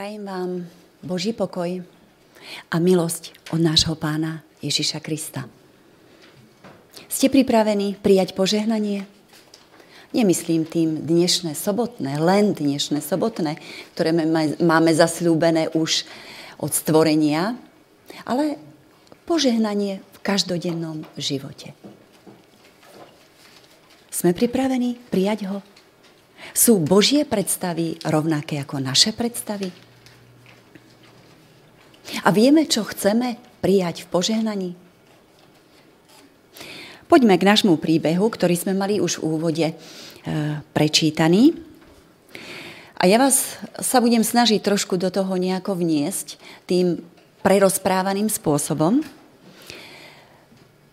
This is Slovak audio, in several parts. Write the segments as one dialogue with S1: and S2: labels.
S1: Prajem vám Boží pokoj a milosť od nášho pána Ježiša Krista. Ste pripravení prijať požehnanie? Nemyslím tým dnešné sobotné, len dnešné sobotné, ktoré máme zasľúbené už od stvorenia, ale požehnanie v každodennom živote. Sme pripravení prijať ho? Sú Božie predstavy rovnaké ako naše predstavy? A vieme, čo chceme prijať v požehnaní? Poďme k nášmu príbehu, ktorý sme mali už v úvode e, prečítaný. A ja vás sa budem snažiť trošku do toho nejako vniesť tým prerozprávaným spôsobom.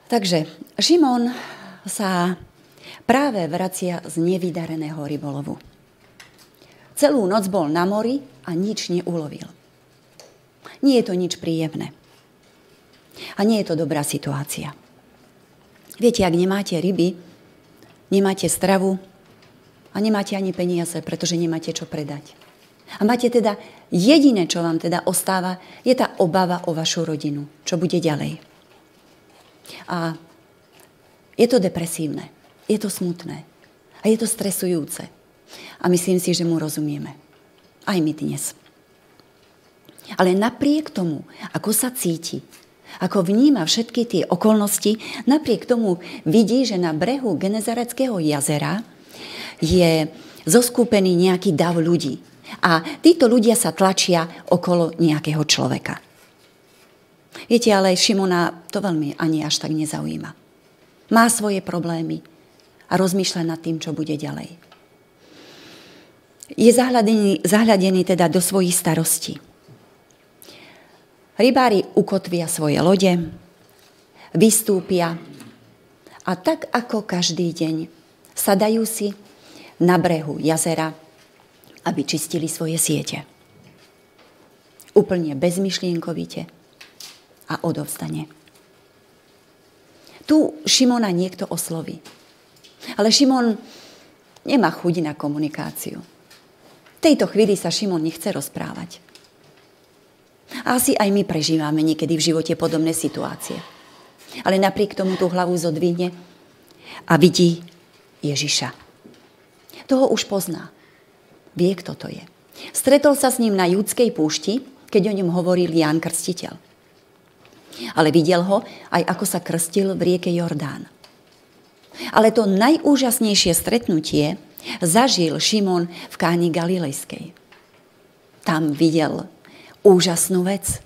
S1: Takže Šimon sa práve vracia z nevydareného rybolovu. Celú noc bol na mori a nič neulovil. Nie je to nič príjemné. A nie je to dobrá situácia. Viete, ak nemáte ryby, nemáte stravu a nemáte ani peniaze, pretože nemáte čo predať. A máte teda, jediné, čo vám teda ostáva, je tá obava o vašu rodinu, čo bude ďalej. A je to depresívne, je to smutné a je to stresujúce. A myslím si, že mu rozumieme. Aj my dnes. Ale napriek tomu, ako sa cíti, ako vníma všetky tie okolnosti, napriek tomu vidí, že na brehu Genezareckého jazera je zoskúpený nejaký dav ľudí. A títo ľudia sa tlačia okolo nejakého človeka. Viete, ale Šimona to veľmi ani až tak nezaujíma. Má svoje problémy a rozmýšľa nad tým, čo bude ďalej. Je zahľadený, zahľadený teda do svojich starostí. Rybári ukotvia svoje lode, vystúpia a tak ako každý deň sadajú si na brehu jazera, aby čistili svoje siete. Úplne bezmyšlienkovite a odovzdane. Tu Šimona niekto osloví. Ale Šimon nemá chuť na komunikáciu. V tejto chvíli sa Šimon nechce rozprávať. Asi aj my prežívame niekedy v živote podobné situácie. Ale napriek tomu tú hlavu zodvihne a vidí Ježiša. Toho už pozná. Vie, kto to je. Stretol sa s ním na judskej púšti, keď o ňom hovoril Ján Krstiteľ. Ale videl ho aj ako sa krstil v rieke Jordán. Ale to najúžasnejšie stretnutie zažil Šimon v káni Galilejskej. Tam videl úžasnú vec.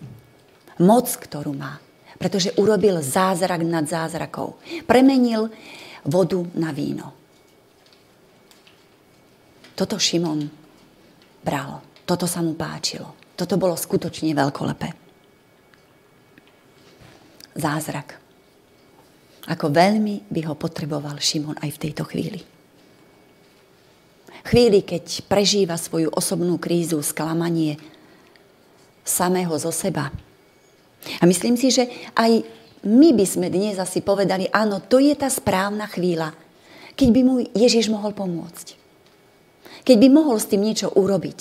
S1: Moc, ktorú má. Pretože urobil zázrak nad zázrakov. Premenil vodu na víno. Toto Šimon bral. Toto sa mu páčilo. Toto bolo skutočne veľkolepé. Zázrak. Ako veľmi by ho potreboval Šimon aj v tejto chvíli. Chvíli, keď prežíva svoju osobnú krízu, sklamanie, samého zo seba. A myslím si, že aj my by sme dnes asi povedali, áno, to je tá správna chvíľa, keď by mu Ježiš mohol pomôcť. Keď by mohol s tým niečo urobiť.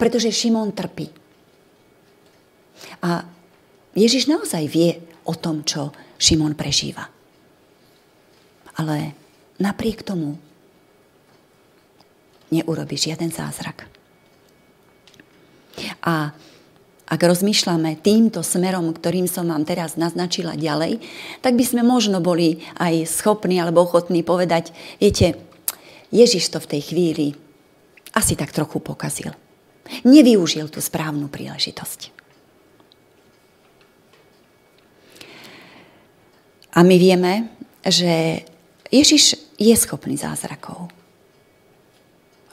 S1: Pretože Šimon trpí. A Ježiš naozaj vie o tom, čo Šimon prežíva. Ale napriek tomu neurobi žiaden zázrak. A ak rozmýšľame týmto smerom, ktorým som vám teraz naznačila ďalej, tak by sme možno boli aj schopní alebo ochotní povedať, viete, Ježiš to v tej chvíli asi tak trochu pokazil. Nevyužil tú správnu príležitosť. A my vieme, že Ježiš je schopný zázrakov.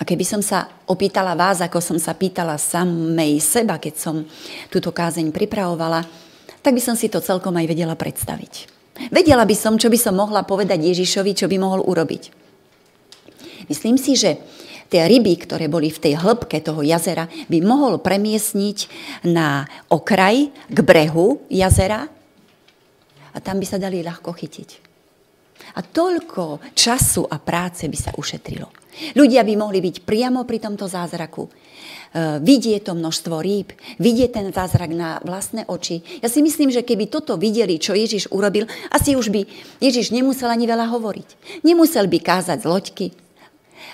S1: A keby som sa opýtala vás, ako som sa pýtala samej seba, keď som túto kázeň pripravovala, tak by som si to celkom aj vedela predstaviť. Vedela by som, čo by som mohla povedať Ježišovi, čo by mohol urobiť. Myslím si, že tie ryby, ktoré boli v tej hĺbke toho jazera, by mohol premiesniť na okraj, k brehu jazera a tam by sa dali ľahko chytiť. A toľko času a práce by sa ušetrilo. Ľudia by mohli byť priamo pri tomto zázraku. Vidieť to množstvo rýb, vidieť ten zázrak na vlastné oči. Ja si myslím, že keby toto videli, čo Ježiš urobil, asi už by Ježiš nemusel ani veľa hovoriť. Nemusel by kázať z loďky,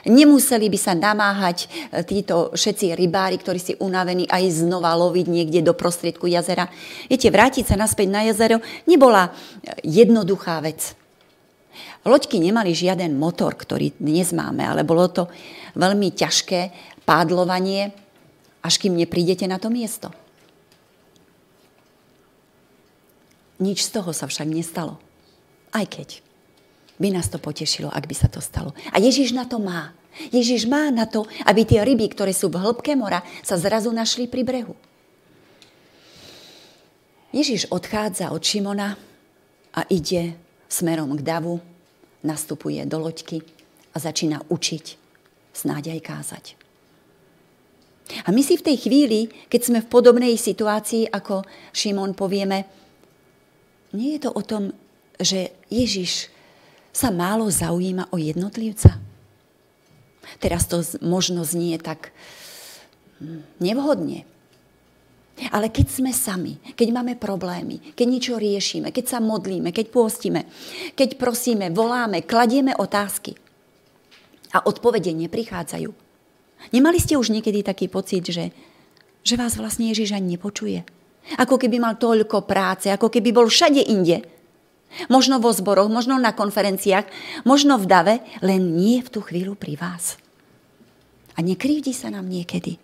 S1: Nemuseli by sa namáhať e, títo všetci rybári, ktorí si unavení aj znova loviť niekde do prostriedku jazera. Viete, vrátiť sa naspäť na jazero nebola e, jednoduchá vec. Loďky nemali žiaden motor, ktorý dnes máme, ale bolo to veľmi ťažké pádlovanie, až kým neprídete na to miesto. Nič z toho sa však nestalo. Aj keď by nás to potešilo, ak by sa to stalo. A Ježiš na to má. Ježiš má na to, aby tie ryby, ktoré sú v hĺbke mora, sa zrazu našli pri brehu. Ježiš odchádza od Šimona a ide smerom k davu, nastupuje do loďky a začína učiť, snáď aj kázať. A my si v tej chvíli, keď sme v podobnej situácii ako Šimon, povieme, nie je to o tom, že Ježiš sa málo zaujíma o jednotlivca? Teraz to možno znie tak hm, nevhodne. Ale keď sme sami, keď máme problémy, keď niečo riešime, keď sa modlíme, keď pôstime, keď prosíme, voláme, kladieme otázky a odpovede neprichádzajú. Nemali ste už niekedy taký pocit, že, že vás vlastne Ježiš ani nepočuje? Ako keby mal toľko práce, ako keby bol všade inde, Možno vo zboroch, možno na konferenciách, možno v dave, len nie v tú chvíľu pri vás. A nekrivdi sa nám niekedy.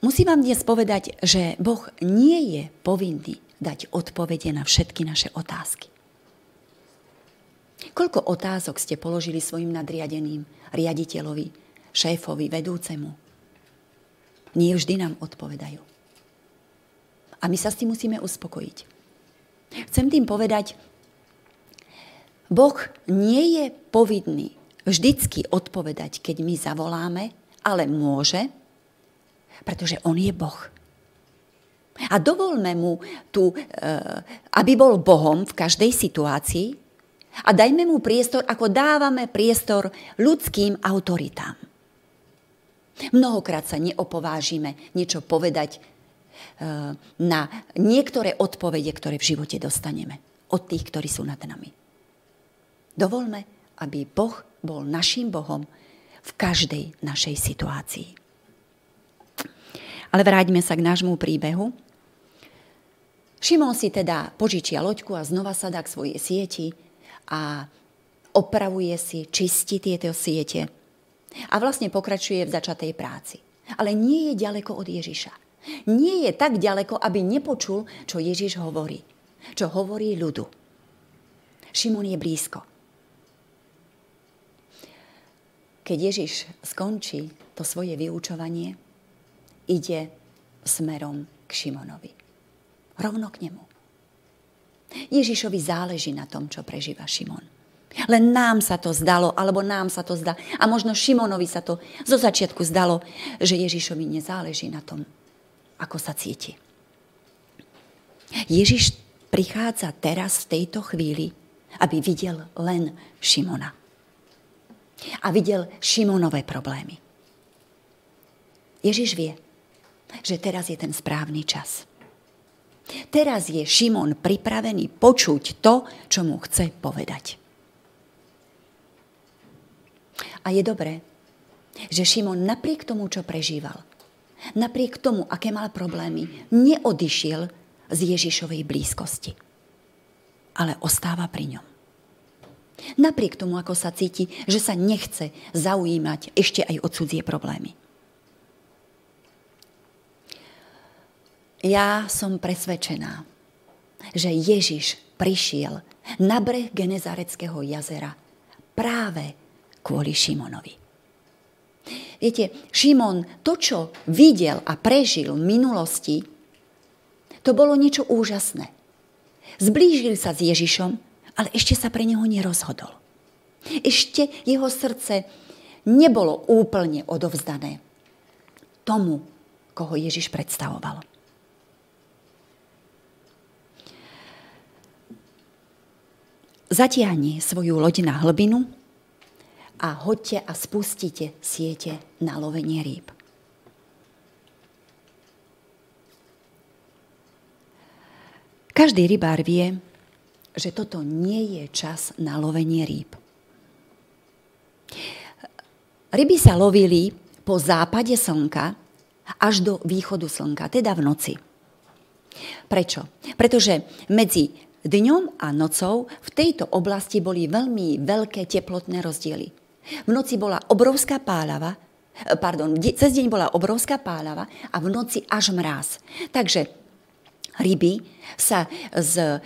S1: Musím vám dnes povedať, že Boh nie je povinný dať odpovede na všetky naše otázky. Koľko otázok ste položili svojim nadriadeným, riaditeľovi, šéfovi, vedúcemu? Nie vždy nám odpovedajú. A my sa s tým musíme uspokojiť. Chcem tým povedať, Boh nie je povinný vždycky odpovedať, keď my zavoláme, ale môže, pretože On je Boh. A dovolme mu tu, eh, aby bol Bohom v každej situácii a dajme mu priestor, ako dávame priestor ľudským autoritám. Mnohokrát sa neopovážime niečo povedať Eh, na niektoré odpovede, ktoré v živote dostaneme od tých, ktorí sú nad nami. Dovolme, aby Boh bol našim Bohom v každej našej situácii. Ale vráťme sa k nášmu príbehu. Šimon si teda požičia loďku a znova sa dá k svojej sieti a opravuje si, čistí tieto siete a vlastne pokračuje v začatej práci. Ale nie je ďaleko od Ježiša nie je tak ďaleko, aby nepočul, čo Ježiš hovorí. Čo hovorí ľudu. Šimon je blízko. Keď Ježiš skončí to svoje vyučovanie, ide smerom k Šimonovi. Rovno k nemu. Ježišovi záleží na tom, čo prežíva Šimon. Len nám sa to zdalo, alebo nám sa to zdá. A možno Šimonovi sa to zo začiatku zdalo, že Ježišovi nezáleží na tom, ako sa cíti. Ježiš prichádza teraz v tejto chvíli, aby videl len Šimona. A videl Šimonové problémy. Ježiš vie, že teraz je ten správny čas. Teraz je Šimon pripravený počuť to, čo mu chce povedať. A je dobré, že Šimon napriek tomu, čo prežíval, napriek tomu, aké mal problémy, neodišiel z Ježišovej blízkosti, ale ostáva pri ňom. Napriek tomu, ako sa cíti, že sa nechce zaujímať ešte aj o cudzie problémy. Ja som presvedčená, že Ježiš prišiel na breh Genezareckého jazera práve kvôli Šimonovi. Viete, Šimon to, čo videl a prežil v minulosti, to bolo niečo úžasné. Zblížil sa s Ježišom, ale ešte sa pre neho nerozhodol. Ešte jeho srdce nebolo úplne odovzdané tomu, koho Ježiš predstavoval. Zatiahni svoju loď na hlbinu a hoďte a spustite siete na lovenie rýb. Každý rybár vie, že toto nie je čas na lovenie rýb. Ryby sa lovili po západe slnka až do východu slnka, teda v noci. Prečo? Pretože medzi dňom a nocou v tejto oblasti boli veľmi veľké teplotné rozdiely. V noci bola obrovská pálava, pardon, cez deň bola obrovská pálava a v noci až mráz. Takže ryby sa z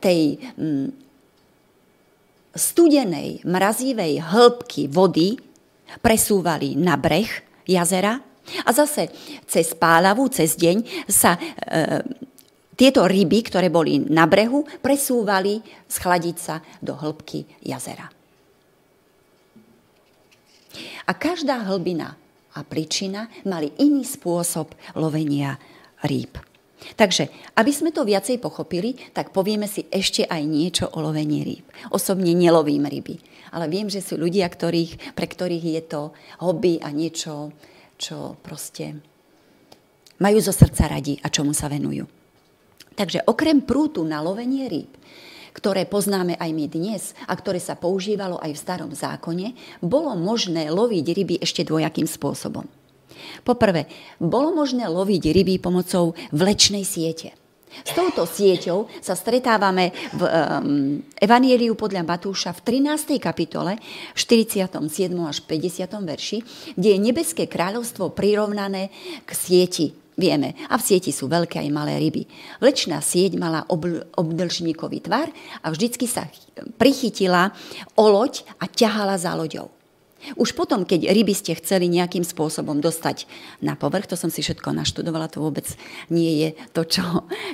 S1: tej mm, studenej, mrazivej hĺbky vody presúvali na breh jazera a zase cez pálavu, cez deň sa e, tieto ryby, ktoré boli na brehu, presúvali schladiť sa do hĺbky jazera. A každá hlbina a príčina mali iný spôsob lovenia rýb. Takže, aby sme to viacej pochopili, tak povieme si ešte aj niečo o lovení rýb. Osobne nelovím ryby, ale viem, že sú ľudia, ktorých, pre ktorých je to hobby a niečo, čo proste majú zo srdca radi a čomu sa venujú. Takže okrem prútu na lovenie rýb, ktoré poznáme aj my dnes a ktoré sa používalo aj v starom zákone, bolo možné loviť ryby ešte dvojakým spôsobom. Poprvé, bolo možné loviť ryby pomocou vlečnej siete. S touto sieťou sa stretávame v um, Evanieliu podľa Matúša v 13. kapitole, 47. až 50. verši, kde je nebeské kráľovstvo prirovnané k sieti. Vieme, a v sieti sú veľké aj malé ryby. Vlečná sieť mala obl- obdlžníkový tvar a vždycky sa prichytila o loď a ťahala za loďou. Už potom, keď ryby ste chceli nejakým spôsobom dostať na povrch, to som si všetko naštudovala, to vôbec nie je to, čo,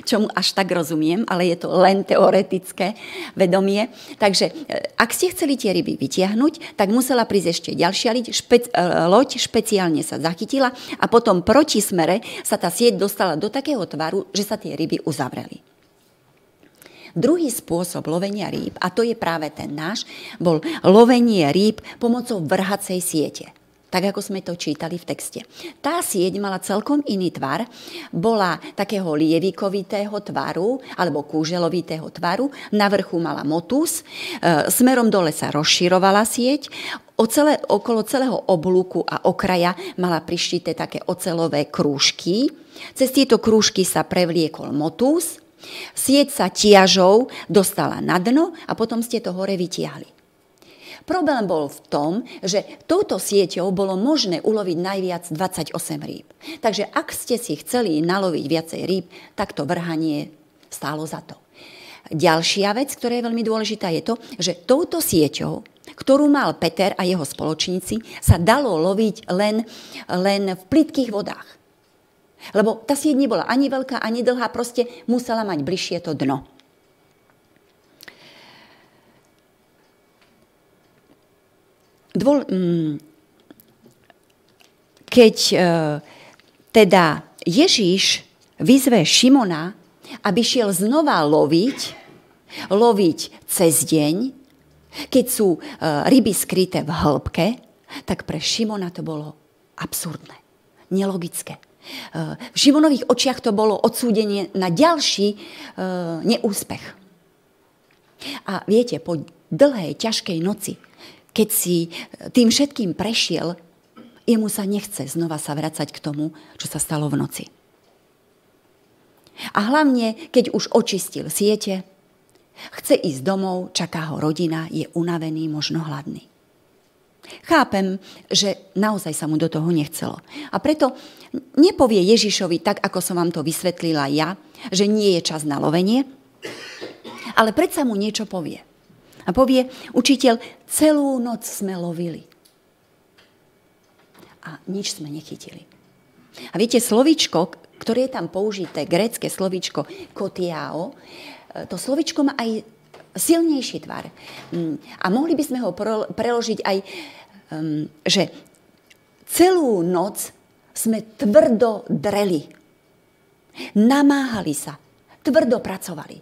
S1: čomu až tak rozumiem, ale je to len teoretické vedomie. Takže e, ak ste chceli tie ryby vytiahnuť, tak musela prísť ešte ďalšia loď, špec, e, loď špeciálne sa zachytila a potom proti smere sa tá sieť dostala do takého tvaru, že sa tie ryby uzavreli. Druhý spôsob lovenia rýb, a to je práve ten náš, bol lovenie rýb pomocou vrhacej siete. Tak ako sme to čítali v texte. Tá sieť mala celkom iný tvar, bola takého lievikovitého tvaru alebo kúželovitého tvaru, na vrchu mala motus, e, smerom dole sa rozširovala sieť, o celé, okolo celého oblúku a okraja mala prištité také ocelové krúžky. Cez tieto krúžky sa prevliekol motus, Sieť sa tiažou dostala na dno a potom ste to hore vytiahli. Problém bol v tom, že touto sieťou bolo možné uloviť najviac 28 rýb. Takže ak ste si chceli naloviť viacej rýb, tak to vrhanie stálo za to. Ďalšia vec, ktorá je veľmi dôležitá, je to, že touto sieťou, ktorú mal Peter a jeho spoločníci, sa dalo loviť len, len v plitkých vodách. Lebo tá sieť nebola ani veľká, ani dlhá, proste musela mať bližšie to dno. Dvol, mm, keď e, teda Ježíš vyzve Šimona, aby šiel znova loviť, loviť cez deň, keď sú e, ryby skryté v hĺbke, tak pre Šimona to bolo absurdné, nelogické. V Šimonových očiach to bolo odsúdenie na ďalší e, neúspech. A viete, po dlhej, ťažkej noci, keď si tým všetkým prešiel, jemu sa nechce znova sa vracať k tomu, čo sa stalo v noci. A hlavne, keď už očistil siete, chce ísť domov, čaká ho rodina, je unavený, možno hladný. Chápem, že naozaj sa mu do toho nechcelo. A preto nepovie Ježišovi tak, ako som vám to vysvetlila ja, že nie je čas na lovenie, ale predsa mu niečo povie. A povie, učiteľ, celú noc sme lovili. A nič sme nechytili. A viete, slovičko, ktoré je tam použité, grécke slovičko kotiao, to slovičko má aj silnejší tvar. Mm, a mohli by sme ho preložiť aj um, že celú noc sme tvrdo dreli. Namáhali sa, tvrdo pracovali.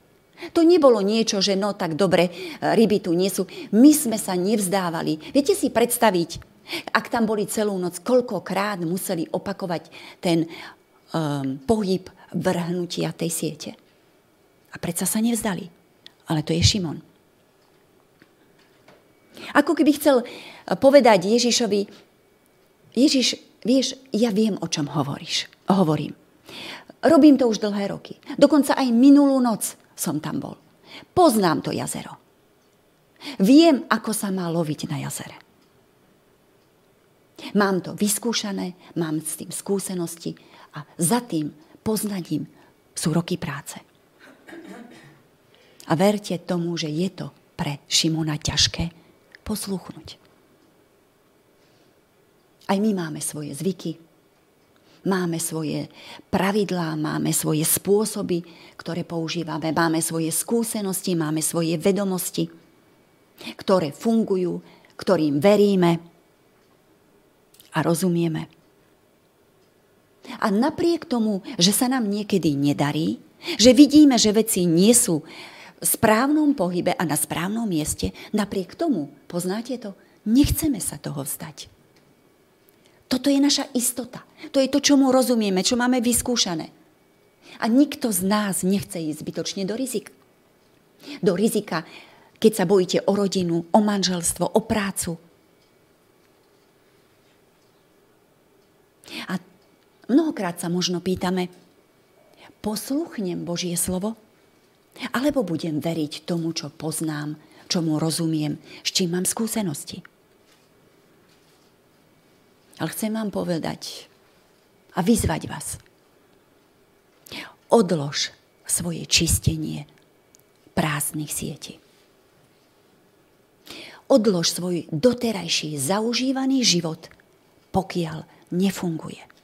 S1: To nebolo niečo, že no tak dobre, ryby tu nie sú. My sme sa nevzdávali. Viete si predstaviť, ak tam boli celú noc, koľkokrát museli opakovať ten um, pohyb vrhnutia tej siete. A predsa sa nevzdali. Ale to je Šimon. Ako keby chcel povedať Ježišovi, Ježiš, vieš, ja viem, o čom hovoríš. Hovorím. Robím to už dlhé roky. Dokonca aj minulú noc som tam bol. Poznám to jazero. Viem, ako sa má loviť na jazere. Mám to vyskúšané, mám s tým skúsenosti a za tým poznaním sú roky práce. A verte tomu, že je to pre Šimona ťažké posluchnúť. Aj my máme svoje zvyky, máme svoje pravidlá, máme svoje spôsoby, ktoré používame, máme svoje skúsenosti, máme svoje vedomosti, ktoré fungujú, ktorým veríme a rozumieme. A napriek tomu, že sa nám niekedy nedarí, že vidíme, že veci nie sú správnom pohybe a na správnom mieste, napriek tomu, poznáte to, nechceme sa toho vzdať. Toto je naša istota. To je to, čo mu rozumieme, čo máme vyskúšané. A nikto z nás nechce ísť zbytočne do rizika. Do rizika, keď sa bojíte o rodinu, o manželstvo, o prácu, A mnohokrát sa možno pýtame, posluchnem Božie slovo? Alebo budem veriť tomu, čo poznám, čomu rozumiem, s čím mám skúsenosti? Ale chcem vám povedať a vyzvať vás. Odlož svoje čistenie prázdnych sietí. Odlož svoj doterajší zaužívaný život, pokiaľ nefunguje.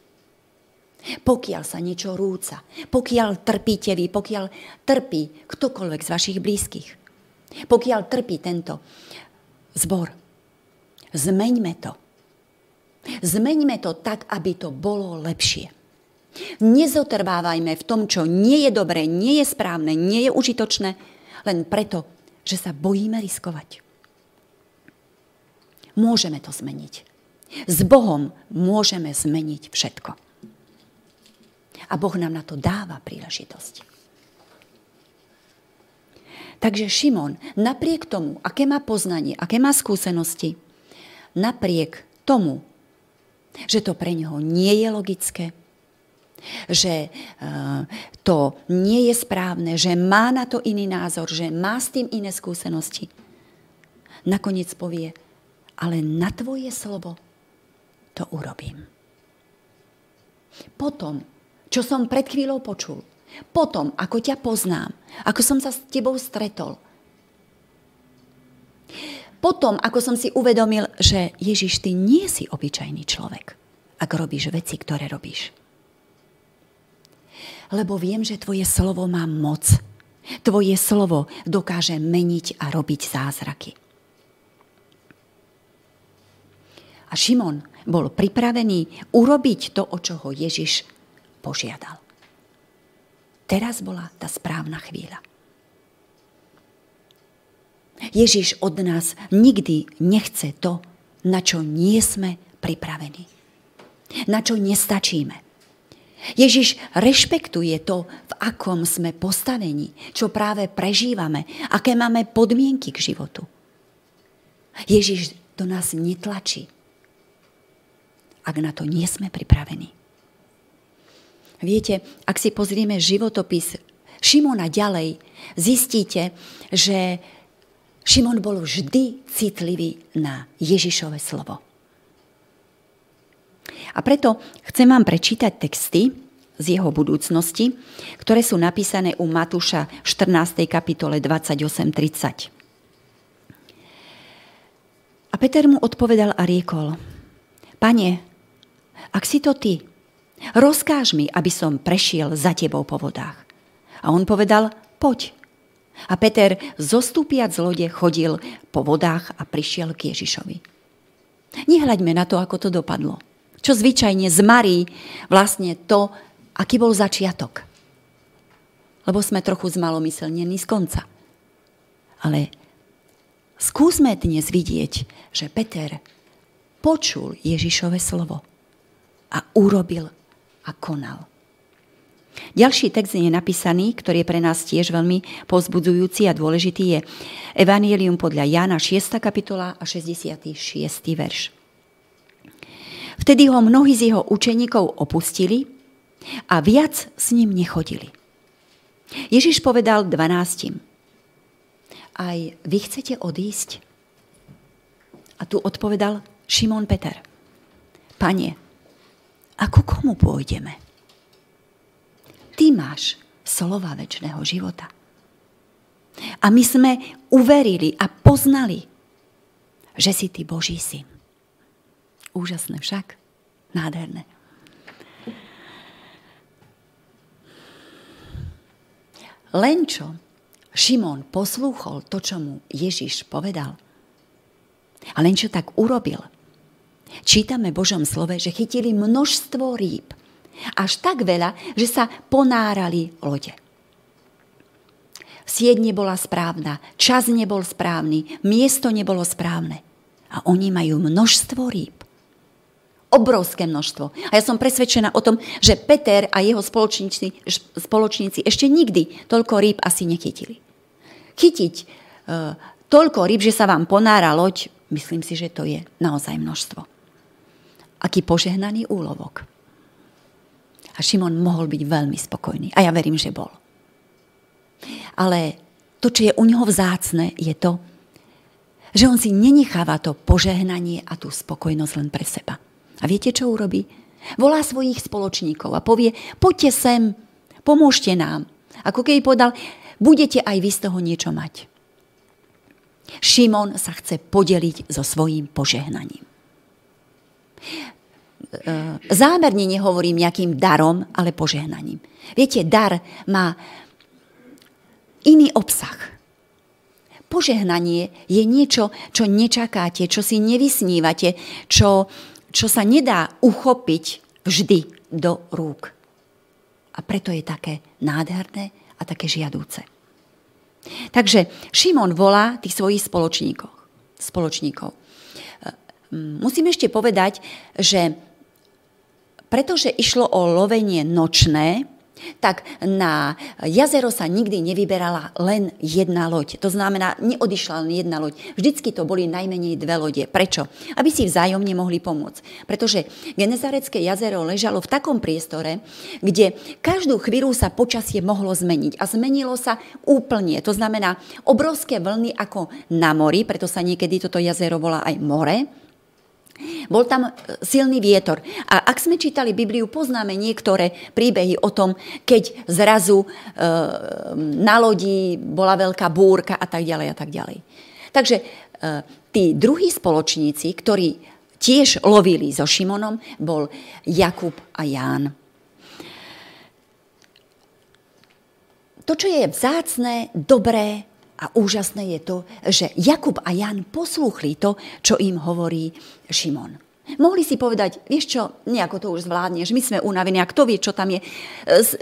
S1: Pokiaľ sa niečo rúca, pokiaľ trpíte vy, pokiaľ trpí ktokoľvek z vašich blízkych, pokiaľ trpí tento zbor, zmeňme to. Zmeňme to tak, aby to bolo lepšie. Nezotrvávajme v tom, čo nie je dobré, nie je správne, nie je užitočné, len preto, že sa bojíme riskovať. Môžeme to zmeniť. S Bohom môžeme zmeniť všetko. A Boh nám na to dáva príležitosť. Takže Šimon, napriek tomu, aké má poznanie, aké má skúsenosti, napriek tomu, že to pre neho nie je logické, že uh, to nie je správne, že má na to iný názor, že má s tým iné skúsenosti, nakoniec povie, ale na tvoje slovo to urobím. Potom, čo som pred chvíľou počul, potom, ako ťa poznám, ako som sa s tebou stretol, potom, ako som si uvedomil, že Ježiš, ty nie si obyčajný človek, ak robíš veci, ktoré robíš. Lebo viem, že tvoje slovo má moc. Tvoje slovo dokáže meniť a robiť zázraky. A Šimon bol pripravený urobiť to, o čo ho Ježiš požiadal. Teraz bola tá správna chvíľa. Ježiš od nás nikdy nechce to, na čo nie sme pripravení. Na čo nestačíme. Ježiš rešpektuje to, v akom sme postavení, čo práve prežívame, aké máme podmienky k životu. Ježiš do nás netlačí ak na to nie sme pripravení. Viete, ak si pozrieme životopis Šimona ďalej, zistíte, že Šimon bol vždy citlivý na Ježišové slovo. A preto chcem vám prečítať texty z jeho budúcnosti, ktoré sú napísané u Matúša 14. kapitole 28.30. A Peter mu odpovedal a riekol, Pane, ak si to ty, rozkáž mi, aby som prešiel za tebou po vodách. A on povedal, poď. A Peter, zostúpiac z lode, chodil po vodách a prišiel k Ježišovi. Nehľaďme na to, ako to dopadlo. Čo zvyčajne zmarí vlastne to, aký bol začiatok. lebo sme trochu zmalomyselnení z konca. Ale skúsme dnes vidieť, že Peter počul Ježišove slovo a urobil a konal. Ďalší text je napísaný, ktorý je pre nás tiež veľmi pozbudzujúci a dôležitý, je Evangelium podľa Jána 6. kapitola a 66. verš. Vtedy ho mnohí z jeho učeníkov opustili a viac s ním nechodili. Ježiš povedal dvanáctim, aj vy chcete odísť? A tu odpovedal Šimon Peter, pane, ako komu pôjdeme? Ty máš slova väčšného života. A my sme uverili a poznali, že si ty Boží syn. Úžasné však, nádherné. Len čo Šimon poslúchol to, čo mu Ježiš povedal, a len čo tak urobil, čítame v Božom slove, že chytili množstvo rýb. Až tak veľa, že sa ponárali lode. Sieť nebola správna, čas nebol správny, miesto nebolo správne. A oni majú množstvo rýb obrovské množstvo. A ja som presvedčená o tom, že Peter a jeho spoločníci, spoločníci ešte nikdy toľko rýb asi nechytili. Chytiť e, toľko rýb, že sa vám ponára loď, myslím si, že to je naozaj množstvo. Aký požehnaný úlovok. A Šimon mohol byť veľmi spokojný. A ja verím, že bol. Ale to, čo je u neho vzácne, je to, že on si nenecháva to požehnanie a tú spokojnosť len pre seba a viete, čo urobí? Volá svojich spoločníkov a povie, poďte sem, pomôžte nám. Ako keby povedal, budete aj vy z toho niečo mať. Šimon sa chce podeliť so svojím požehnaním. E, zámerne nehovorím nejakým darom, ale požehnaním. Viete, dar má iný obsah. Požehnanie je niečo, čo nečakáte, čo si nevysnívate, čo, čo sa nedá uchopiť vždy do rúk. A preto je také nádherné a také žiadúce. Takže Šimon volá tých svojich spoločníkov. spoločníkov. Musím ešte povedať, že pretože išlo o lovenie nočné, tak na jazero sa nikdy nevyberala len jedna loď. To znamená, neodišla len jedna loď. Vždycky to boli najmenej dve lode. Prečo? Aby si vzájomne mohli pomôcť. Pretože Genezarecké jazero ležalo v takom priestore, kde každú chvíľu sa počasie mohlo zmeniť. A zmenilo sa úplne. To znamená, obrovské vlny ako na mori, preto sa niekedy toto jazero volá aj more, bol tam e, silný vietor. A ak sme čítali Bibliu, poznáme niektoré príbehy o tom, keď zrazu e, na lodi bola veľká búrka a tak ďalej a tak ďalej. Takže e, tí druhí spoločníci, ktorí tiež lovili so Šimonom, bol Jakub a Ján. To, čo je vzácné, dobré, a úžasné je to, že Jakub a Jan poslúchli to, čo im hovorí Šimon. Mohli si povedať, vieš čo, nejako to už zvládneš, my sme unavení a kto vie, čo tam je.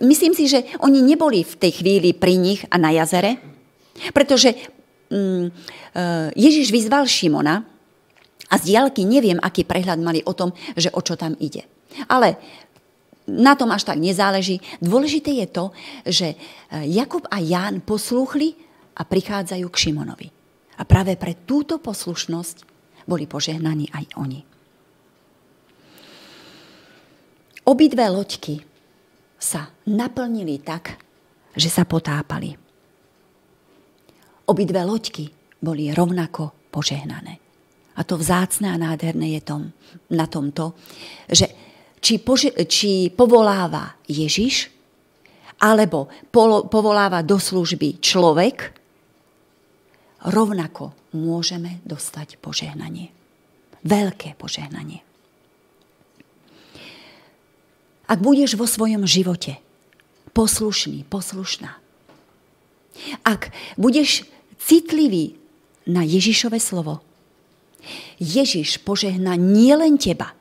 S1: Myslím si, že oni neboli v tej chvíli pri nich a na jazere, pretože mm, e, Ježiš vyzval Šimona a z diálky neviem, aký prehľad mali o tom, že o čo tam ide. Ale na tom až tak nezáleží. Dôležité je to, že Jakub a Ján poslúchli a prichádzajú k Šimonovi. A práve pre túto poslušnosť boli požehnaní aj oni. Obidve loďky sa naplnili tak, že sa potápali. Obidve loďky boli rovnako požehnané. A to vzácne a nádherné je tom, na tomto, že či, pože, či povoláva Ježiš, alebo povoláva do služby človek, rovnako môžeme dostať požehnanie. Veľké požehnanie. Ak budeš vo svojom živote poslušný, poslušná, ak budeš citlivý na Ježišove slovo, Ježiš požehná nielen teba,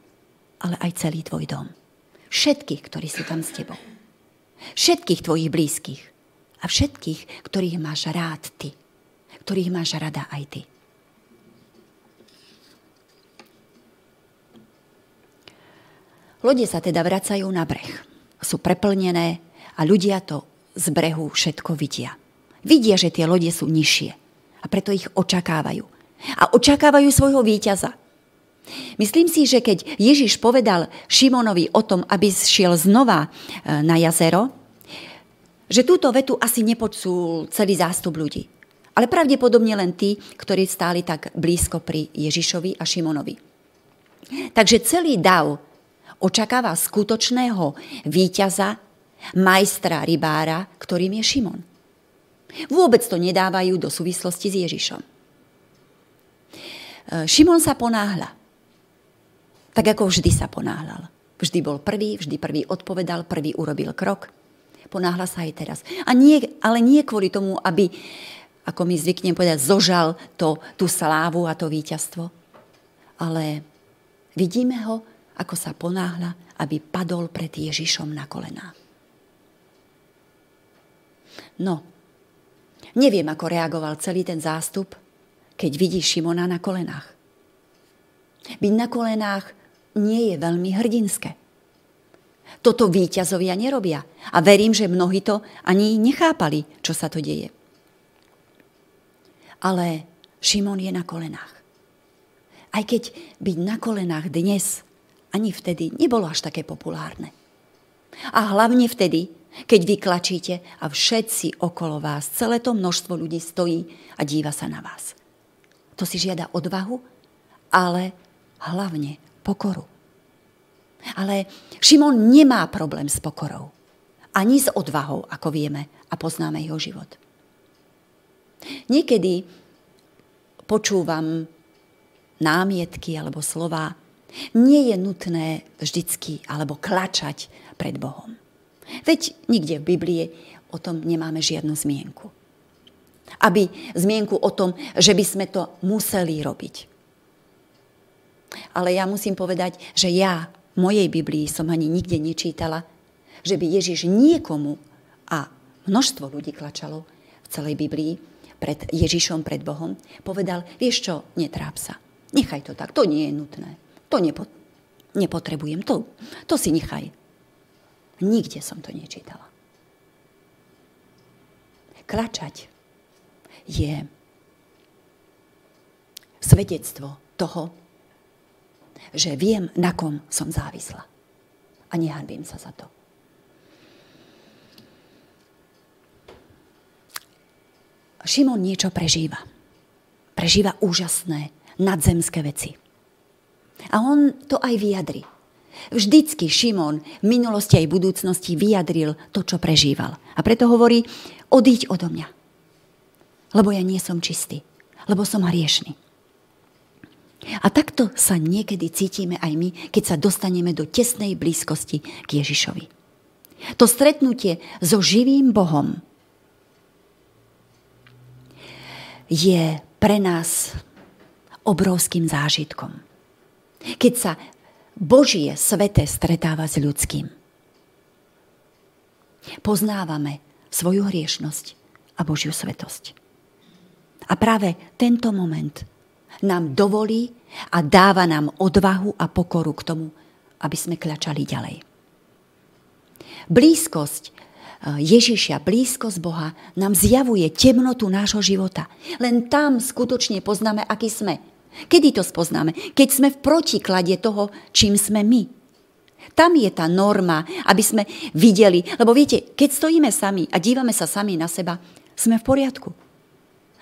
S1: ale aj celý tvoj dom. Všetkých, ktorí sú tam s tebou. Všetkých tvojich blízkych. a všetkých, ktorých máš rád ty, ktorých máš rada aj ty. Lode sa teda vracajú na breh. Sú preplnené a ľudia to z brehu všetko vidia. Vidia, že tie lode sú nižšie a preto ich očakávajú. A očakávajú svojho víťaza. Myslím si, že keď Ježiš povedal Šimonovi o tom, aby šiel znova e, na jazero, že túto vetu asi nepočul celý zástup ľudí. Ale pravdepodobne len tí, ktorí stáli tak blízko pri Ježišovi a Šimonovi. Takže celý dav očakáva skutočného víťaza, majstra rybára, ktorým je Šimon. Vôbec to nedávajú do súvislosti s Ježišom. E, Šimon sa ponáhľa. Tak ako vždy sa ponáhľal. Vždy bol prvý, vždy prvý odpovedal, prvý urobil krok. Ponáhľa sa aj teraz. A nie, ale nie kvôli tomu, aby, ako my zvyknem povedať, zožal to, tú slávu a to víťazstvo. Ale vidíme ho, ako sa ponáhľa, aby padol pred Ježišom na kolená. No, neviem, ako reagoval celý ten zástup, keď vidí Šimona na kolenách. Byť na kolenách nie je veľmi hrdinské. Toto víťazovia nerobia. A verím, že mnohí to ani nechápali, čo sa to deje. Ale Šimon je na kolenách. Aj keď byť na kolenách dnes ani vtedy nebolo až také populárne. A hlavne vtedy, keď vy klačíte a všetci okolo vás, celé to množstvo ľudí stojí a díva sa na vás. To si žiada odvahu, ale hlavne pokoru. Ale Šimon nemá problém s pokorou. Ani s odvahou, ako vieme a poznáme jeho život. Niekedy počúvam námietky alebo slova, nie je nutné vždycky alebo klačať pred Bohom. Veď nikde v Biblii o tom nemáme žiadnu zmienku. Aby zmienku o tom, že by sme to museli robiť. Ale ja musím povedať, že ja v mojej Biblii som ani nikde nečítala, že by Ježiš niekomu, a množstvo ľudí klačalo v celej Biblii, pred Ježišom, pred Bohom, povedal, vieš čo, netráp sa. Nechaj to tak, to nie je nutné. To nepo, nepotrebujem, to, to si nechaj. Nikde som to nečítala. Klačať je svedectvo toho, že viem, na kom som závisla. A nehanbím sa za to. Šimon niečo prežíva. Prežíva úžasné, nadzemské veci. A on to aj vyjadri. Vždycky Šimon v minulosti aj budúcnosti vyjadril to, čo prežíval. A preto hovorí, odíď odo mňa. Lebo ja nie som čistý. Lebo som hriešný. A takto sa niekedy cítime aj my, keď sa dostaneme do tesnej blízkosti k Ježišovi. To stretnutie so živým Bohom je pre nás obrovským zážitkom. Keď sa Božie svete stretáva s ľudským. Poznávame svoju hriešnosť a Božiu svetosť. A práve tento moment nám dovolí a dáva nám odvahu a pokoru k tomu, aby sme klačali ďalej. Blízkosť Ježišia, blízkosť Boha nám zjavuje temnotu nášho života. Len tam skutočne poznáme, aký sme. Kedy to spoznáme? Keď sme v protiklade toho, čím sme my. Tam je tá norma, aby sme videli, lebo viete, keď stojíme sami a dívame sa sami na seba, sme v poriadku.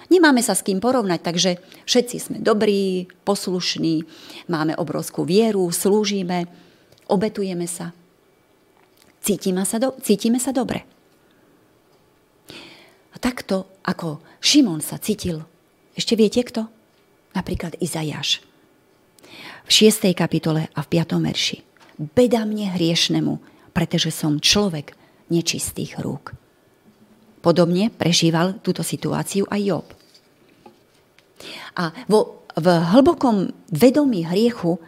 S1: Nemáme sa s kým porovnať, takže všetci sme dobrí, poslušní, máme obrovskú vieru, slúžime, obetujeme sa. Cítime sa, do, cítime sa dobre. A takto, ako Šimon sa cítil, ešte viete kto? Napríklad Izajáš. V 6. kapitole a v 5. verši. Beda mne hriešnemu, pretože som človek nečistých rúk. Podobne prežíval túto situáciu aj Job. A vo, v hlbokom vedomí hriechu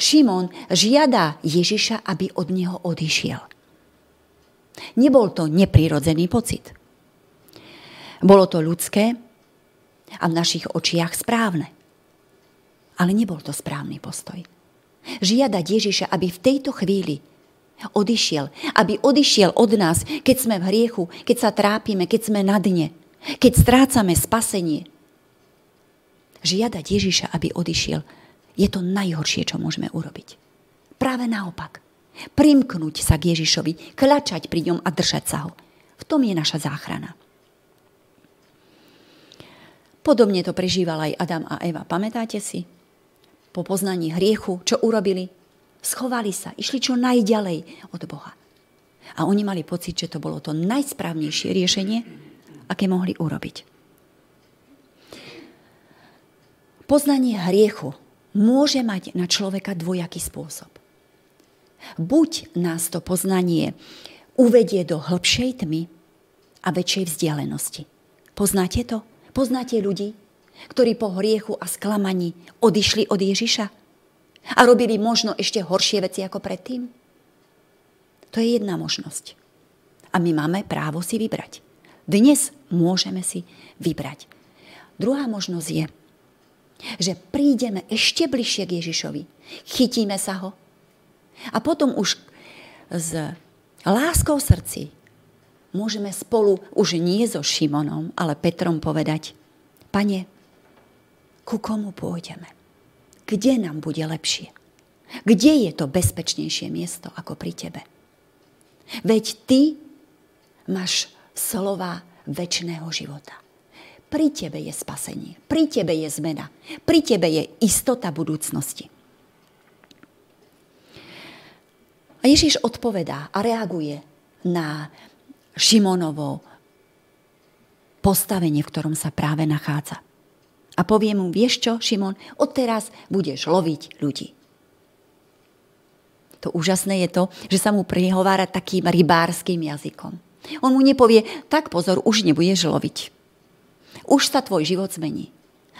S1: Šimon žiada Ježiša, aby od neho odišiel. Nebol to neprirodzený pocit. Bolo to ľudské a v našich očiach správne. Ale nebol to správny postoj. Žiadať Ježiša, aby v tejto chvíli odišiel, aby odišiel od nás, keď sme v hriechu, keď sa trápime, keď sme na dne, keď strácame spasenie. Žiadať Ježiša, aby odišiel, je to najhoršie, čo môžeme urobiť. Práve naopak. Primknúť sa k Ježišovi, klačať pri ňom a držať sa ho. V tom je naša záchrana. Podobne to prežíval aj Adam a Eva. Pamätáte si? Po poznaní hriechu, čo urobili? Schovali sa, išli čo najďalej od Boha. A oni mali pocit, že to bolo to najsprávnejšie riešenie, aké mohli urobiť. Poznanie hriechu môže mať na človeka dvojaký spôsob. Buď nás to poznanie uvedie do hĺbšej tmy a väčšej vzdialenosti. Poznáte to? Poznáte ľudí, ktorí po hriechu a sklamaní odišli od Ježiša a robili možno ešte horšie veci ako predtým? To je jedna možnosť. A my máme právo si vybrať. Dnes môžeme si vybrať. Druhá možnosť je, že prídeme ešte bližšie k Ježišovi, chytíme sa ho a potom už s láskou srdci môžeme spolu už nie so Šimonom, ale Petrom povedať, pane, ku komu pôjdeme? Kde nám bude lepšie? Kde je to bezpečnejšie miesto ako pri tebe? Veď ty máš slova väčšného života. Pri tebe je spasenie, pri tebe je zmena, pri tebe je istota budúcnosti. A Ježiš odpovedá a reaguje na Šimonovo postavenie, v ktorom sa práve nachádza. A povie mu, vieš čo, Šimon, odteraz budeš loviť ľudí. To úžasné je to, že sa mu prihovára takým rybárským jazykom. On mu nepovie, tak pozor, už nebudeš loviť. Už sa tvoj život zmení.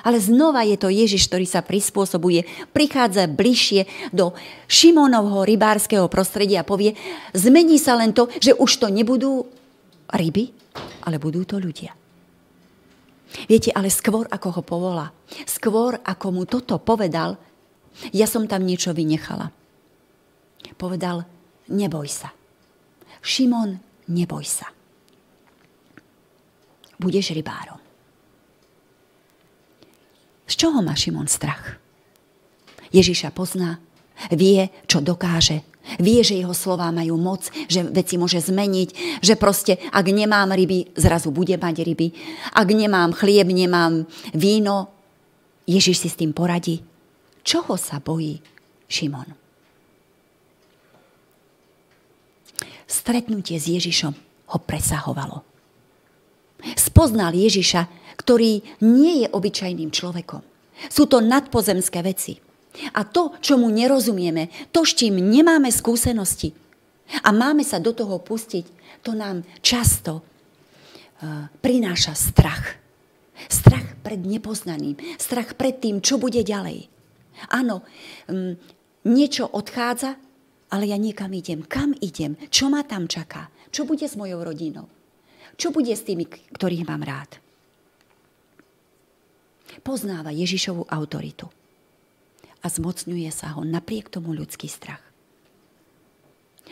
S1: Ale znova je to Ježiš, ktorý sa prispôsobuje, prichádza bližšie do Šimonovho rybárskeho prostredia a povie, zmení sa len to, že už to nebudú ryby, ale budú to ľudia. Viete, ale skôr ako ho povolá, skôr ako mu toto povedal, ja som tam niečo vynechala. Povedal, neboj sa. Šimon, neboj sa. Budeš rybárom. Z čoho má Šimon strach? Ježiša pozná, vie, čo dokáže. Vie, že jeho slová majú moc, že veci môže zmeniť, že proste, ak nemám ryby, zrazu bude mať ryby. Ak nemám chlieb, nemám víno, Ježiš si s tým poradí. Čoho sa bojí Šimon? Stretnutie s Ježišom ho presahovalo. Spoznal Ježiša ktorý nie je obyčajným človekom. Sú to nadpozemské veci. A to, čo mu nerozumieme, to, s čím nemáme skúsenosti a máme sa do toho pustiť, to nám často uh, prináša strach. Strach pred nepoznaným, strach pred tým, čo bude ďalej. Áno, um, niečo odchádza, ale ja niekam idem. Kam idem? Čo ma tam čaká? Čo bude s mojou rodinou? Čo bude s tými, ktorých mám rád? Poznáva Ježišovu autoritu. A zmocňuje sa ho napriek tomu ľudský strach.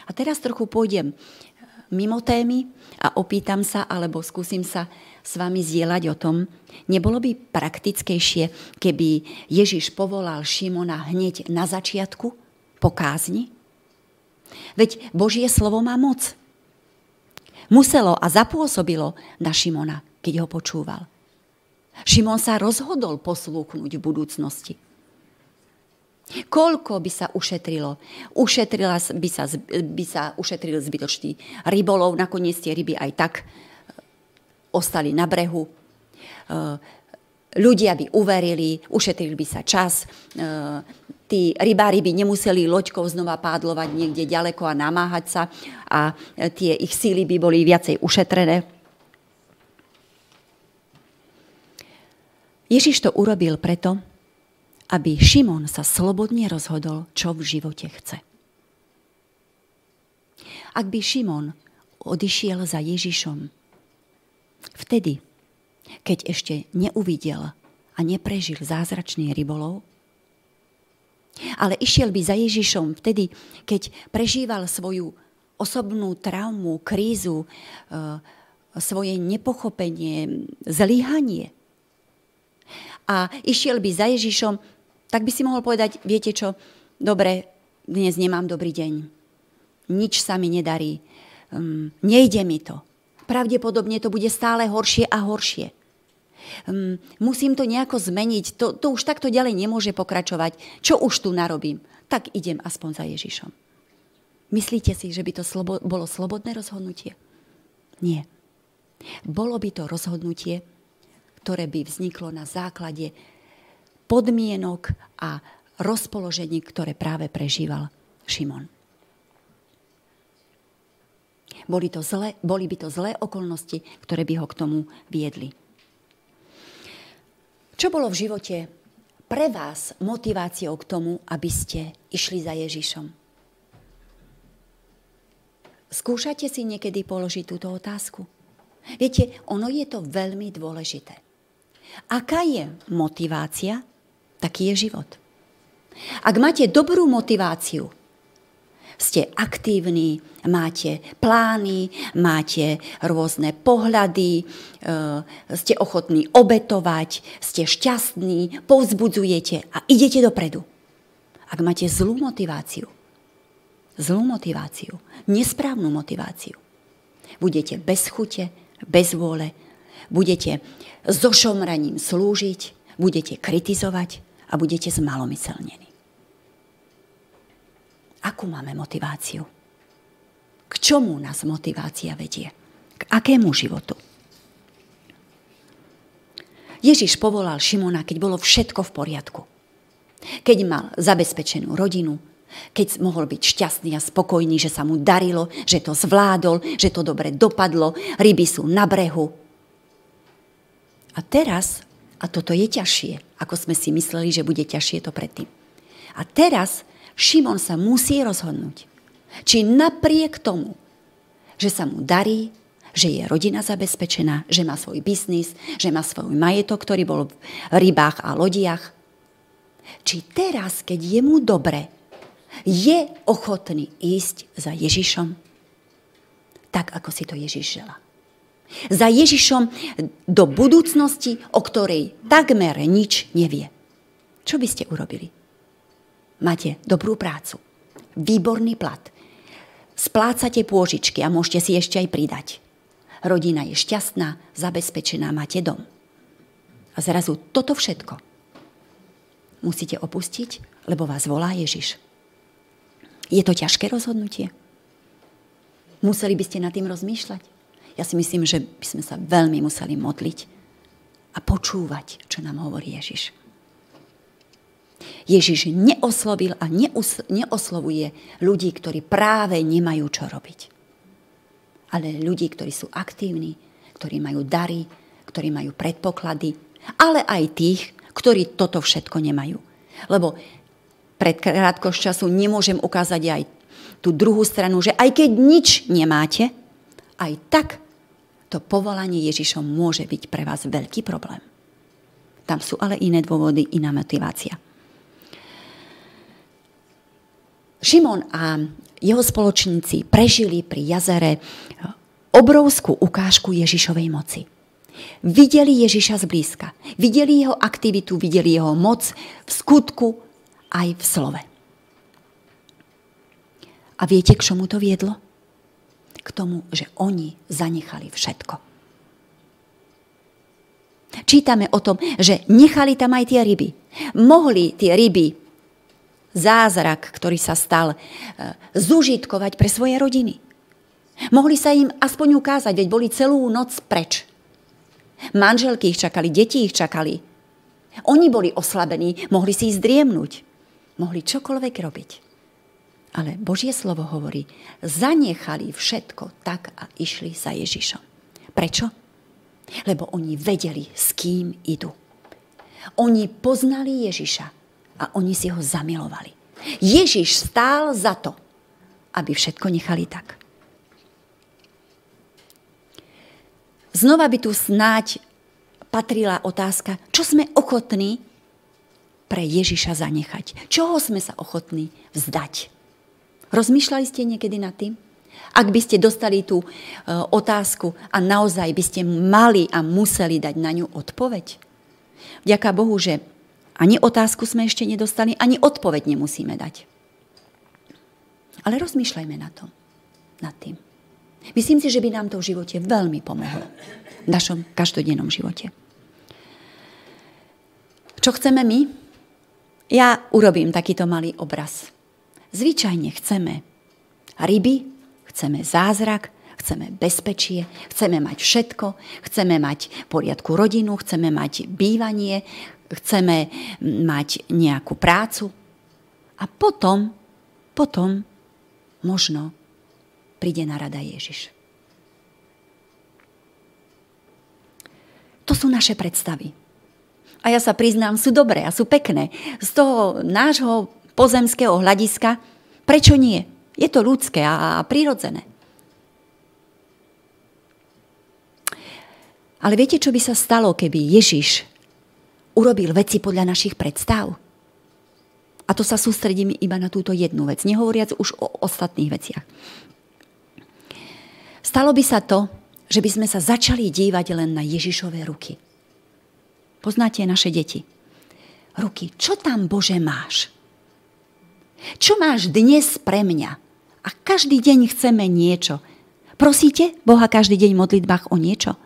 S1: A teraz trochu pôjdem mimo témy a opýtam sa, alebo skúsim sa s vami zdieľať o tom, nebolo by praktickejšie, keby Ježiš povolal Šimona hneď na začiatku, po kázni? Veď Božie slovo má moc. Muselo a zapôsobilo na Šimona, keď ho počúval. Šimon sa rozhodol poslúchnuť v budúcnosti. Koľko by sa ušetrilo? Ušetrila by sa, by sa ušetril zbytočný rybolov, nakoniec tie ryby aj tak e, ostali na brehu. E, ľudia by uverili, ušetril by sa čas, e, tí rybári by nemuseli loďkou znova pádlovať niekde ďaleko a namáhať sa a tie ich síly by boli viacej ušetrené. Ježiš to urobil preto, aby Šimon sa slobodne rozhodol, čo v živote chce. Ak by Šimon odišiel za Ježišom, vtedy keď ešte neuvidel a neprežil zázračný rybolov, ale išiel by za Ježišom vtedy, keď prežíval svoju osobnú traumu, krízu, e, svoje nepochopenie, zlyhanie. A išiel by za Ježišom, tak by si mohol povedať, viete čo, dobre, dnes nemám dobrý deň. Nič sa mi nedarí. Um, nejde mi to. Pravdepodobne to bude stále horšie a horšie. Um, musím to nejako zmeniť. To, to už takto ďalej nemôže pokračovať. Čo už tu narobím? Tak idem aspoň za Ježišom. Myslíte si, že by to slobo, bolo slobodné rozhodnutie? Nie. Bolo by to rozhodnutie, ktoré by vzniklo na základe podmienok a rozpoložení, ktoré práve prežíval Šimon. Boli, to zlé, boli by to zlé okolnosti, ktoré by ho k tomu viedli. Čo bolo v živote pre vás motiváciou k tomu, aby ste išli za Ježišom? Skúšate si niekedy položiť túto otázku? Viete, ono je to veľmi dôležité. Aká je motivácia, taký je život. Ak máte dobrú motiváciu, ste aktívni, máte plány, máte rôzne pohľady, e, ste ochotní obetovať, ste šťastní, povzbudzujete a idete dopredu. Ak máte zlú motiváciu, zlú motiváciu, nesprávnu motiváciu, budete bez chute, bez vôle, budete so šomraním slúžiť, budete kritizovať a budete zmalomyselnení. Akú máme motiváciu? K čomu nás motivácia vedie? K akému životu? Ježiš povolal Šimona, keď bolo všetko v poriadku. Keď mal zabezpečenú rodinu, keď mohol byť šťastný a spokojný, že sa mu darilo, že to zvládol, že to dobre dopadlo, ryby sú na brehu. A teraz, a toto je ťažšie, ako sme si mysleli, že bude ťažšie to predtým. A teraz Šimon sa musí rozhodnúť, či napriek tomu, že sa mu darí, že je rodina zabezpečená, že má svoj biznis, že má svoj majetok, ktorý bol v rybách a lodiach, či teraz, keď je mu dobre, je ochotný ísť za Ježišom, tak ako si to Ježiš žela. Za Ježišom do budúcnosti, o ktorej takmer nič nevie. Čo by ste urobili? máte dobrú prácu, výborný plat, splácate pôžičky a môžete si ešte aj pridať. Rodina je šťastná, zabezpečená, máte dom. A zrazu toto všetko musíte opustiť, lebo vás volá Ježiš. Je to ťažké rozhodnutie? Museli by ste nad tým rozmýšľať? Ja si myslím, že by sme sa veľmi museli modliť a počúvať, čo nám hovorí Ježiš. Ježiš neoslovil a neoslovuje ľudí, ktorí práve nemajú čo robiť. Ale ľudí, ktorí sú aktívni, ktorí majú dary, ktorí majú predpoklady, ale aj tých, ktorí toto všetko nemajú. Lebo pred krátko času nemôžem ukázať aj tú druhú stranu, že aj keď nič nemáte, aj tak to povolanie Ježišom môže byť pre vás veľký problém. Tam sú ale iné dôvody, iná motivácia. Šimon a jeho spoločníci prežili pri jazere obrovskú ukážku Ježišovej moci. Videli Ježiša zblízka. Videli jeho aktivitu, videli jeho moc v skutku aj v slove. A viete, k čomu to viedlo? K tomu, že oni zanechali všetko. Čítame o tom, že nechali tam aj tie ryby. Mohli tie ryby zázrak, ktorý sa stal, e, zužitkovať pre svoje rodiny. Mohli sa im aspoň ukázať, veď boli celú noc preč. Manželky ich čakali, deti ich čakali. Oni boli oslabení, mohli si ísť driemnúť. Mohli čokoľvek robiť. Ale Božie slovo hovorí, zanechali všetko tak a išli za Ježišom. Prečo? Lebo oni vedeli, s kým idú. Oni poznali Ježiša a oni si ho zamilovali. Ježiš stál za to, aby všetko nechali tak. Znova by tu snáď patrila otázka, čo sme ochotní pre Ježiša zanechať. Čoho sme sa ochotní vzdať. Rozmýšľali ste niekedy nad tým? Ak by ste dostali tú e, otázku a naozaj by ste mali a museli dať na ňu odpoveď. Ďaká Bohu, že ani otázku sme ešte nedostali, ani odpoveď nemusíme dať. Ale rozmýšľajme na tom, nad tým. Myslím si, že by nám to v živote veľmi pomohlo. V našom každodennom živote. Čo chceme my? Ja urobím takýto malý obraz. Zvyčajne chceme ryby, chceme zázrak, chceme bezpečie, chceme mať všetko, chceme mať poriadku rodinu, chceme mať bývanie, chceme mať nejakú prácu. A potom, potom možno príde na rada Ježiš. To sú naše predstavy. A ja sa priznám, sú dobré a sú pekné. Z toho nášho pozemského hľadiska, prečo nie? Je to ľudské a, a prirodzené. Ale viete, čo by sa stalo, keby Ježiš urobil veci podľa našich predstav? A to sa sústredím iba na túto jednu vec, nehovoriac už o ostatných veciach. Stalo by sa to, že by sme sa začali dívať len na Ježišové ruky. Poznáte naše deti. Ruky, čo tam Bože máš? Čo máš dnes pre mňa? A každý deň chceme niečo. Prosíte Boha každý deň v modlitbách o niečo?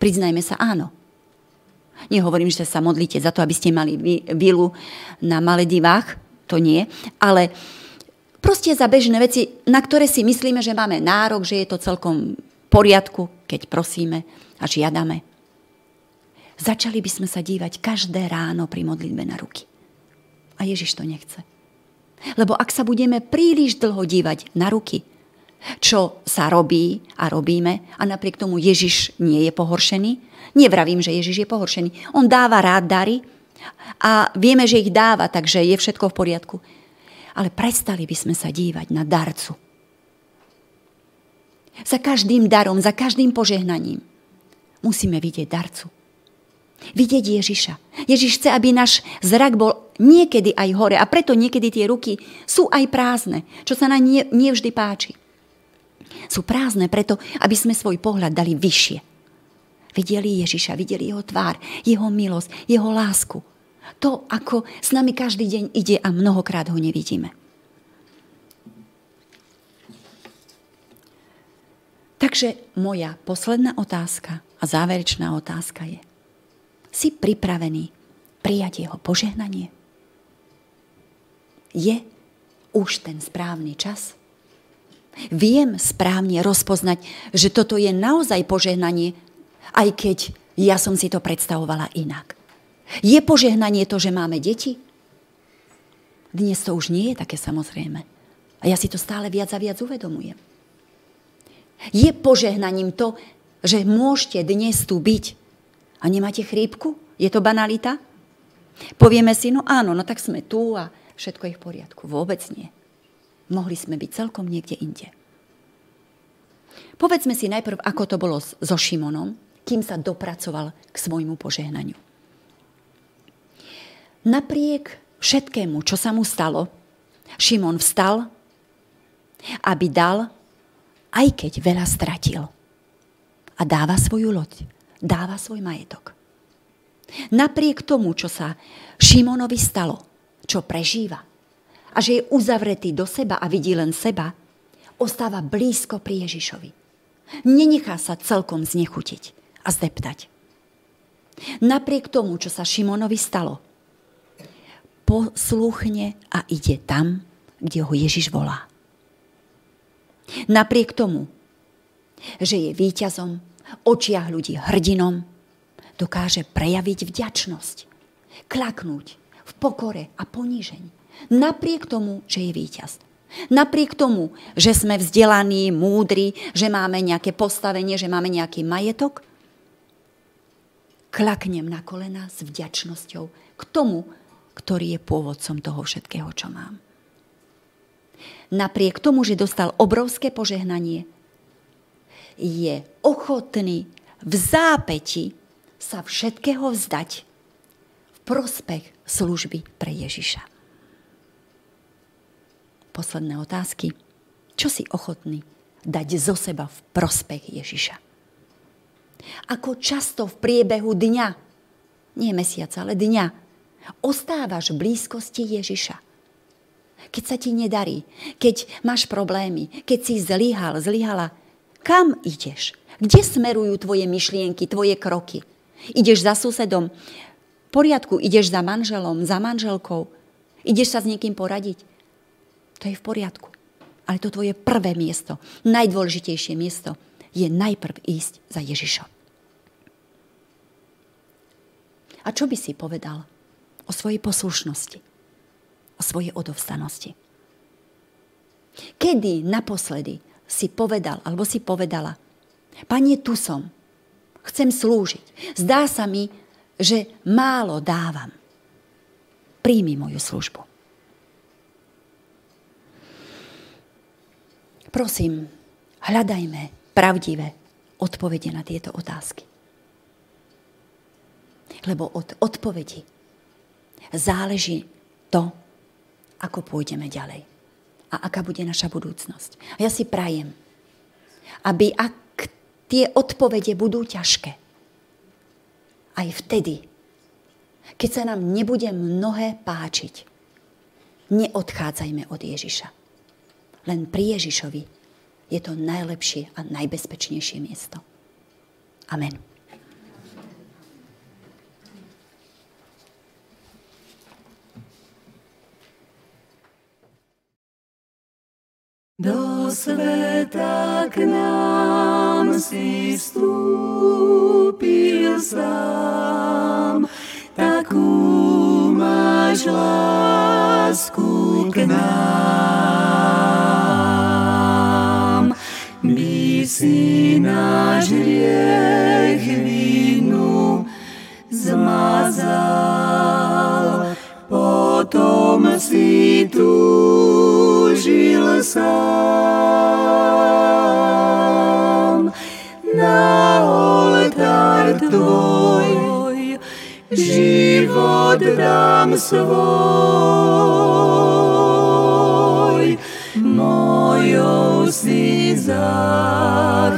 S1: Priznajme sa áno. Nehovorím, že sa modlíte za to, aby ste mali vilu na Maledivách, to nie, ale proste za bežné veci, na ktoré si myslíme, že máme nárok, že je to celkom poriadku, keď prosíme a žiadame. Začali by sme sa dívať každé ráno pri modlitbe na ruky. A Ježiš to nechce. Lebo ak sa budeme príliš dlho dívať na ruky, čo sa robí a robíme a napriek tomu Ježiš nie je pohoršený. Nevravím, že Ježiš je pohoršený. On dáva rád dary a vieme, že ich dáva, takže je všetko v poriadku. Ale prestali by sme sa dívať na darcu. Za každým darom, za každým požehnaním musíme vidieť darcu. Vidieť Ježiša. Ježiš chce, aby náš zrak bol niekedy aj hore a preto niekedy tie ruky sú aj prázdne, čo sa nám nie, nie vždy páči. Sú prázdne preto, aby sme svoj pohľad dali vyššie. Videli Ježiša, videli jeho tvár, jeho milosť, jeho lásku. To, ako s nami každý deň ide a mnohokrát ho nevidíme. Takže moja posledná otázka a záverečná otázka je, si pripravený prijať jeho požehnanie? Je už ten správny čas? Viem správne rozpoznať, že toto je naozaj požehnanie, aj keď ja som si to predstavovala inak. Je požehnanie to, že máme deti? Dnes to už nie je také samozrejme. A ja si to stále viac a viac uvedomujem. Je požehnaním to, že môžete dnes tu byť a nemáte chrípku? Je to banalita? Povieme si, no áno, no tak sme tu a všetko je v poriadku. Vôbec nie. Mohli sme byť celkom niekde inde. Povedzme si najprv, ako to bolo so Šimonom, kým sa dopracoval k svojmu požehnaniu. Napriek všetkému, čo sa mu stalo, Šimon vstal, aby dal, aj keď veľa stratil. A dáva svoju loď, dáva svoj majetok. Napriek tomu, čo sa Šimonovi stalo, čo prežíva, a že je uzavretý do seba a vidí len seba, ostáva blízko pri Ježišovi. Nenechá sa celkom znechutiť a zdeptať. Napriek tomu, čo sa Šimonovi stalo, posluchne a ide tam, kde ho Ježiš volá. Napriek tomu, že je víťazom, očiach ľudí hrdinom, dokáže prejaviť vďačnosť, klaknúť v pokore a ponížení. Napriek tomu, že je víťaz. Napriek tomu, že sme vzdelaní, múdri, že máme nejaké postavenie, že máme nejaký majetok, klaknem na kolena s vďačnosťou k tomu, ktorý je pôvodcom toho všetkého, čo mám. Napriek tomu, že dostal obrovské požehnanie, je ochotný v zápäti sa všetkého vzdať v prospech služby pre Ježiša. Posledné otázky. Čo si ochotný dať zo seba v prospech Ježiša? Ako často v priebehu dňa, nie mesiaca, ale dňa, ostávaš v blízkosti Ježiša. Keď sa ti nedarí, keď máš problémy, keď si zlyhal, zlyhala, kam ideš? Kde smerujú tvoje myšlienky, tvoje kroky? Ideš za susedom, v poriadku, ideš za manželom, za manželkou, ideš sa s niekým poradiť. To je v poriadku. Ale to tvoje prvé miesto, najdôležitejšie miesto, je najprv ísť za Ježišom. A čo by si povedal o svojej poslušnosti, o svojej odovstanosti? Kedy naposledy si povedal alebo si povedala, Pane, tu som, chcem slúžiť. Zdá sa mi, že málo dávam. Príjmi moju službu. Prosím, hľadajme pravdivé odpovede na tieto otázky. Lebo od odpovedí záleží to, ako pôjdeme ďalej a aká bude naša budúcnosť. A ja si prajem, aby ak tie odpovede budú ťažké. Aj vtedy, keď sa nám nebude mnohé páčiť, neodchádzajme od Ježiša. Len pri Ježišovi je to najlepšie a najbezpečnejšie miesto. Amen.
S2: Do sveta k nám si vstúpil sám, takú máš lásku k nám. By si náš hriech vinu zmazal, potom si túžil sám na oltár tvoj, život dám svoj, mojou si záchranou.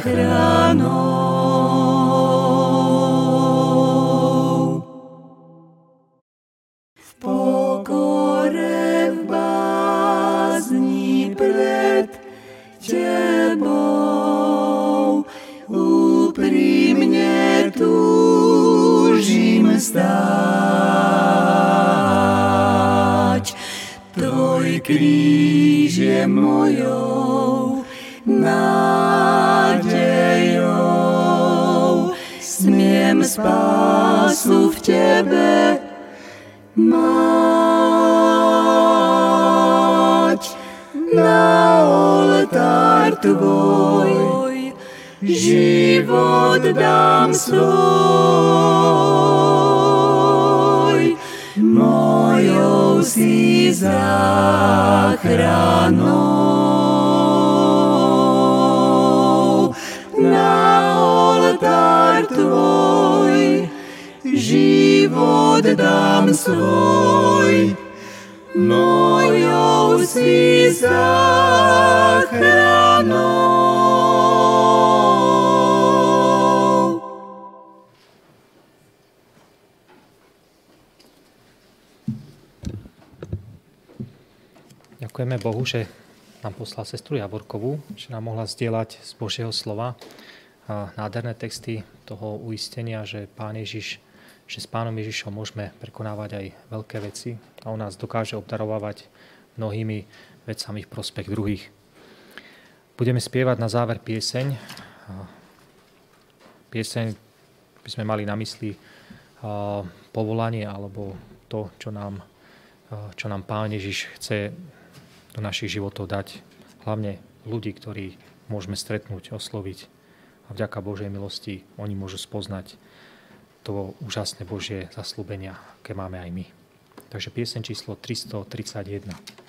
S2: Kríž je mojou nádejou. Smiem spásu v Tebe mať. Na oltár Tvoj život dám svoj si záchranou. Na oltár tvoj život dám svoj, mojou si záchranou.
S3: Ďakujeme Bohu, že nám poslal sestru Javorkovú, že nám mohla zdieľať z Božieho slova a nádherné texty toho uistenia, že Pán Ježiš, že s Pánom Ježišom môžeme prekonávať aj veľké veci a on nás dokáže obdarovávať mnohými vecami v prospech druhých. Budeme spievať na záver pieseň. Pieseň by sme mali na mysli povolanie alebo to, čo nám, čo nám Pán Ježiš chce do našich životov dať hlavne ľudí, ktorí môžeme stretnúť, osloviť. A vďaka Božej milosti oni môžu spoznať to úžasné Božie zaslúbenia, aké máme aj my. Takže piesen číslo 331.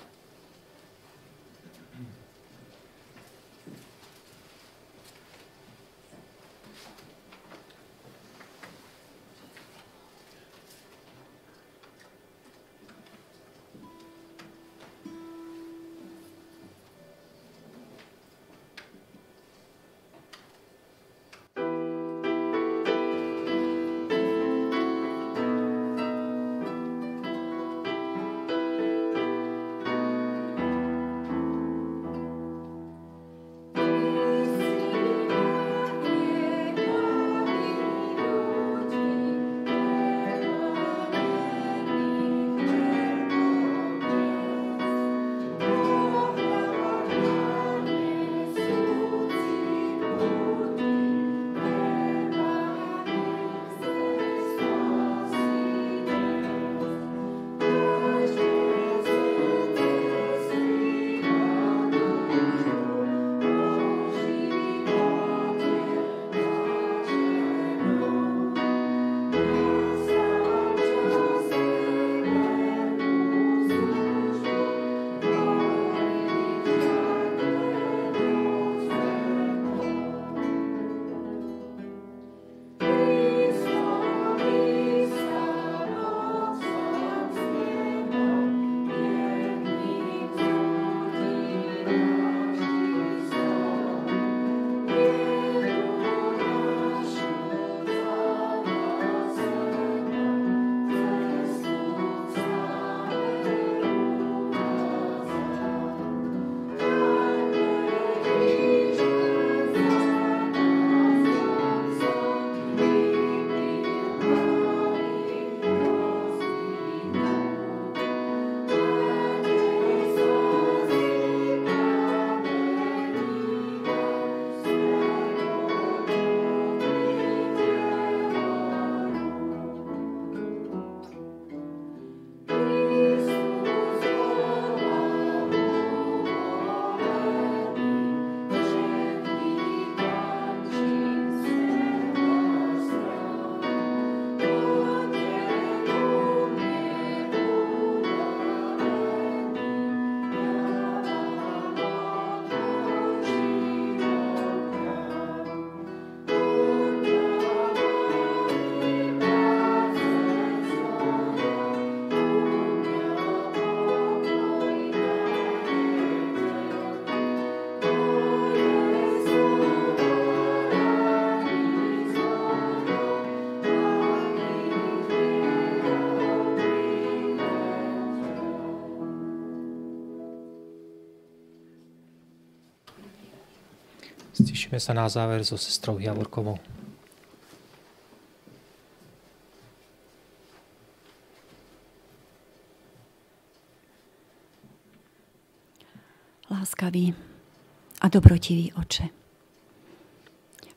S3: Stišíme sa na záver so sestrou Javorkovou.
S1: Láskavý a dobrotivý oče.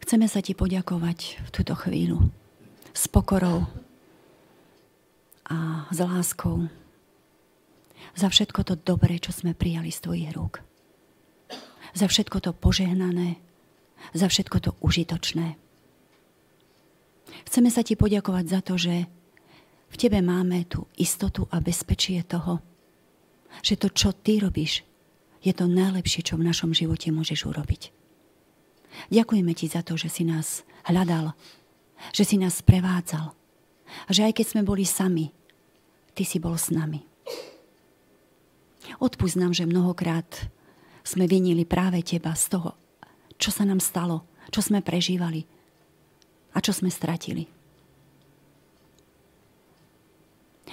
S1: Chceme sa ti poďakovať v túto chvíľu s pokorou a s láskou za všetko to dobré, čo sme prijali z tvojich rúk. Za všetko to požehnané, za všetko to užitočné. Chceme sa ti poďakovať za to, že v tebe máme tú istotu a bezpečie toho, že to, čo ty robíš, je to najlepšie, čo v našom živote môžeš urobiť. Ďakujeme ti za to, že si nás hľadal, že si nás prevádzal a že aj keď sme boli sami, ty si bol s nami. Odpúsť že mnohokrát sme vinili práve teba z toho, čo sa nám stalo, čo sme prežívali a čo sme stratili.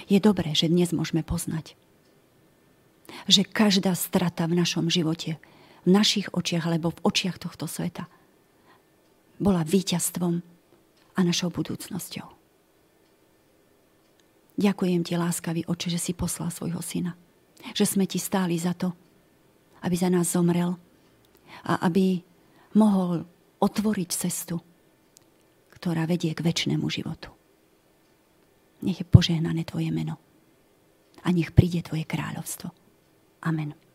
S1: Je dobré, že dnes môžeme poznať, že každá strata v našom živote, v našich očiach alebo v očiach tohto sveta bola víťazstvom a našou budúcnosťou. Ďakujem ti, láskavý oče, že si poslal svojho syna. Že sme ti stáli za to, aby za nás zomrel a aby mohol otvoriť cestu, ktorá vedie k väčšnému životu. Nech je požehnané Tvoje meno a nech príde Tvoje kráľovstvo. Amen.